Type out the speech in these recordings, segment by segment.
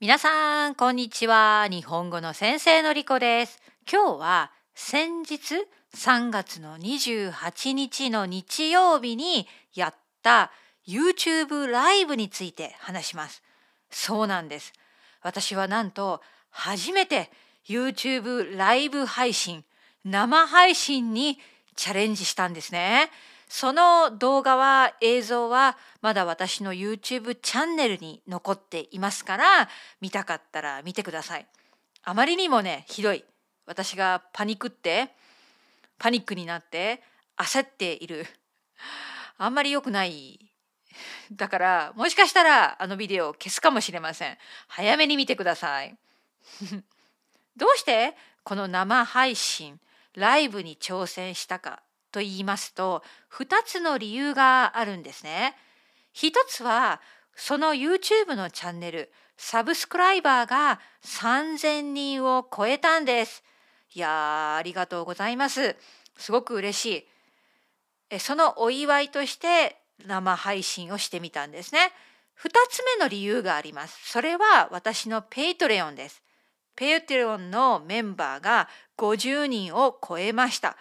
皆さん、こんにちは。日本語の先生のりこです。今日は先日3月の28日の日曜日にやった YouTube ライブについて話します。そうなんです。私はなんと初めて YouTube ライブ配信、生配信にチャレンジしたんですね。その動画は映像はまだ私の YouTube チャンネルに残っていますから見たかったら見てください。あまりにもねひどい。私がパニックってパニックになって焦っている。あんまり良くない。だからもしかしたらあのビデオを消すかもしれません。早めに見てください。どうしてこの生配信ライブに挑戦したかと言いますと2つの理由があるんですね。一つはその YouTube のチャンネル subscriber が3000人を超えたんです。いやありがとうございます。すごく嬉しい。えそのお祝いとして生配信をしてみたんですね。2つ目の理由があります。それは私の Patreon です。 Patreon のメンバーが50人を超えました。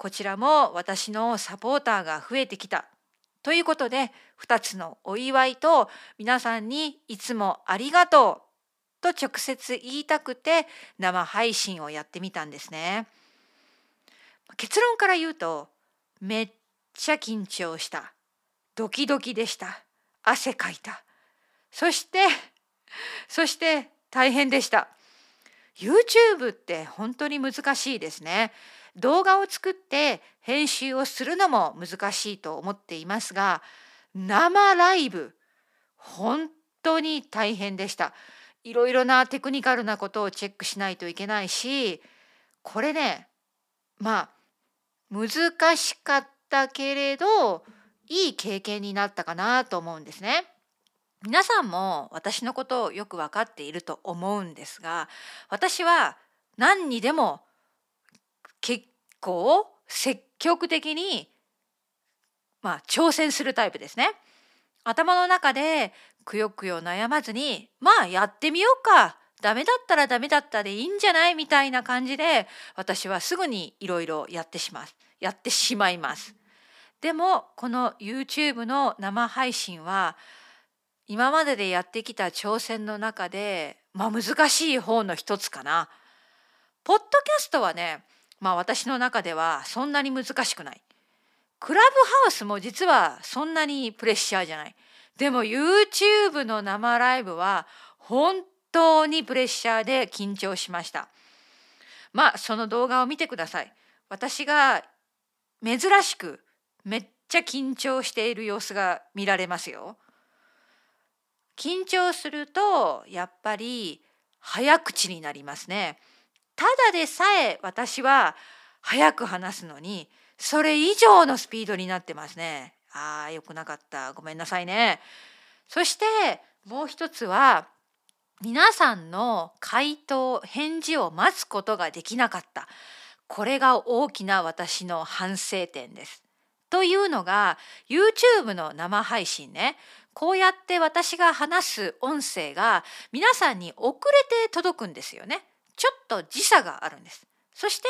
こちらも私のサポーターが増えてきた。ということで2つのお祝いと皆さんにいつもありがとうと直接言いたくて生配信をやってみたんですね。結論から言うとめっちゃ緊張した。ドキドキでした。汗かいた。そしてそして大変でした。YouTube って本当に難しいですね。動画を作って編集をするのも難しいと思っていますが生ライブ本当に大変でしたいろいろなテクニカルなことをチェックしないといけないしこれねまあ難しかったけれどいい経験になったかなと思うんですね。皆さんも私のことをよく分かっていると思うんですが私は何にでも構積極的にまあ挑戦するタイプですね。頭の中でくよくよ悩まずにまあやってみようか。ダメだったらダメだったでいいんじゃない？みたいな感じで私はすぐにいろいろやってします。やってしまいます。でもこの YouTube の生配信は今まででやってきた挑戦の中でまあ難しい方の一つかな。ポッドキャストはねまあ私の中ではそんなに難しくない。クラブハウスも実はそんなにプレッシャーじゃない。でも YouTube の生ライブは本当にプレッシャーで緊張しました。まあその動画を見てください。私が珍しくめっちゃ緊張している様子が見られますよ。緊張するとやっぱり早口になりますね。ただでさえ私は早く話すのにそれ以上のスピードになってますね。あーよくなかった。ごめんなさいね。そしてもう一つは皆さんの回答返事を待つことができなかった。これが大きな私の反省点です。というのが YouTube の生配信ね。こうやって私が話す音声が皆さんに遅れて届くんですよね。ちょっと時差があるんです。そして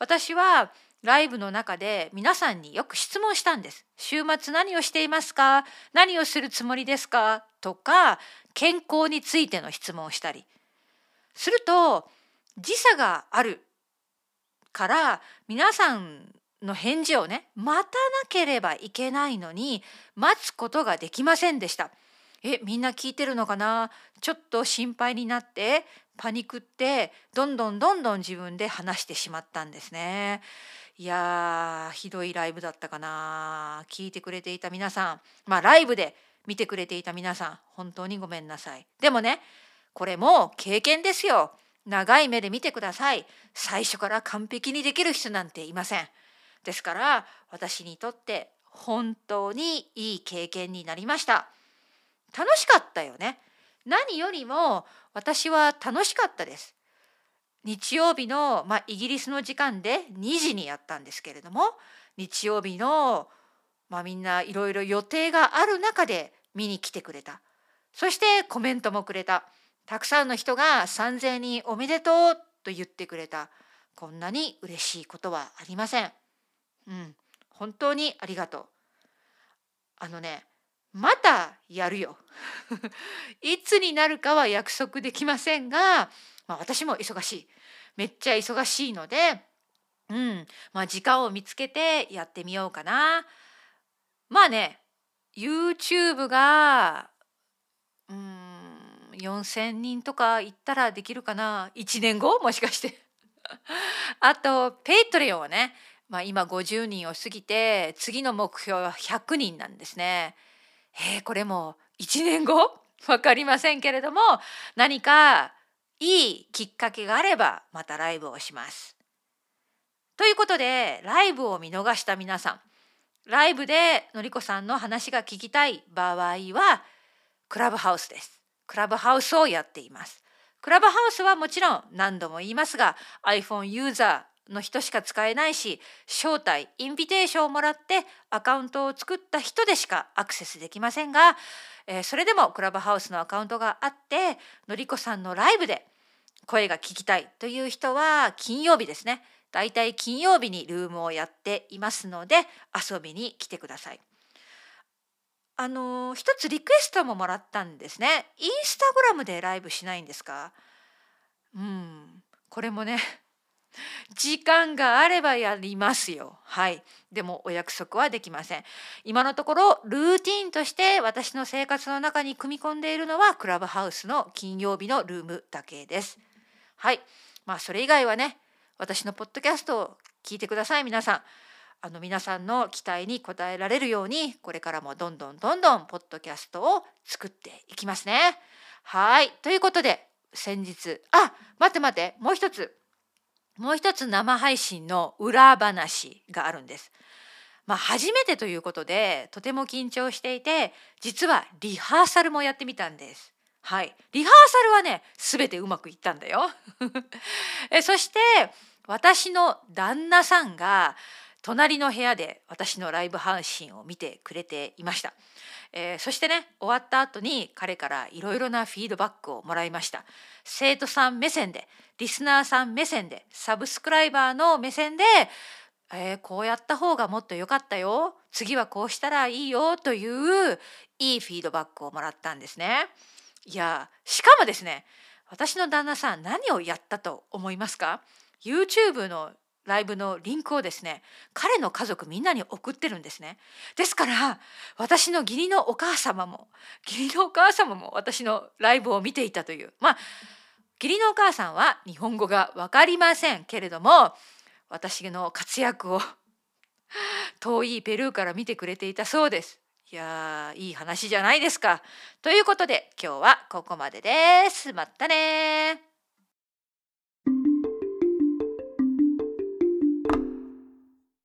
私はライブの中で皆さんによく質問したんです。週末何をしていますか？何をするつもりですか？とか健康についての質問をしたりすると時差があるから皆さんの返事をね待たなければいけないのに待つことができませんでした。えみんな聞いてるのかな？ちょっと心配になってパニックってどんどんどんどん自分で話してしまったんですね。いやーひどいライブだったかな聞いてくれていた皆さんまあライブで見てくれていた皆さん本当にごめんなさい。でもねこれも経験ですよ。長い目で見てください。最初から完璧にできる人なんていません。ですから私にとって本当にいい経験になりました。楽しかったよね。何よりも私は楽しかったです。日曜日の、まあ、イギリスの時間で2時にやったんですけれども日曜日の、まあ、みんないろいろ予定がある中で見に来てくれたそしてコメントもくれたたくさんの人が3,000人おめでとうと言ってくれたこんなに嬉しいことはありません。うん、本当にありがとう。あのねまたやるよ。いつになるかは約束できませんが、まあ、私も忙しい。めっちゃ忙しいので、うんまあ、時間を見つけてやってみようかな。まあね YouTube がうん4,000人とか行ったらできるかな1年後？もしかして あと Patreon はね、まあ、今50人を過ぎて次の目標は100人なんですね。えー、これも1年後？分かりませんけれども何かいいきっかけがあればまたライブをします。ということでライブを見逃した皆さんライブでのりこさんの話が聞きたい場合はクラブハウスです。クラブハウスをやっています。クラブハウスはもちろん何度も言いますが iPhone ユーザーの人しか使えないし招待インビテーションをもらってアカウントを作った人でしかアクセスできませんが、えー、それでもクラブハウスのアカウントがあってのりこさんのライブで声が聞きたいという人は金曜日ですねだいたい金曜日にルームをやっていますので遊びに来てください。あの一つリクエストももらったんですね。インスタグラムでライブしないんですか？うん、これもね、時間があればやりますよ。はい。でもお約束はできません。今のところルーティンとして私の生活の中に組み込んでいるのはクラブハウスの金曜日のルームだけです。はい。まあそれ以外はね、私のポッドキャストを聞いてください皆さん。あの皆さんの期待に応えられるようにこれからもどんどんどんどんポッドキャストを作っていきますね。はいということで先日あ待って待ってもう一つもう一つ生配信の裏話があるんです。まあ、初めてということでとても緊張していて実はリハーサルもやってみたんです。はい、リハーサルはね全てうまくいったんだよ。えそして私の旦那さんが隣の部屋で私のライブ配信を見てくれていました、えー、そしてね終わった後に彼からいろいろなフィードバックをもらいました生徒さん目線でリスナーさん目線でサブスクライバーの目線で、えー、こうやった方がもっと良かったよ。次はこうしたらいいよといういいフィードバックをもらったんですね。いやしかもですね私の旦那さん何をやったと思いますか？YouTube のライブのリンクをですね彼の家族みんなに送ってるんですね。ですから私の義理のお母様も義理のお母様も私のライブを見ていたという。まあ義理のお母さんは日本語が分かりませんけれども私の活躍を遠いペルーから見てくれていたそうです。いやいい話じゃないですか。ということで今日はここまでです。またね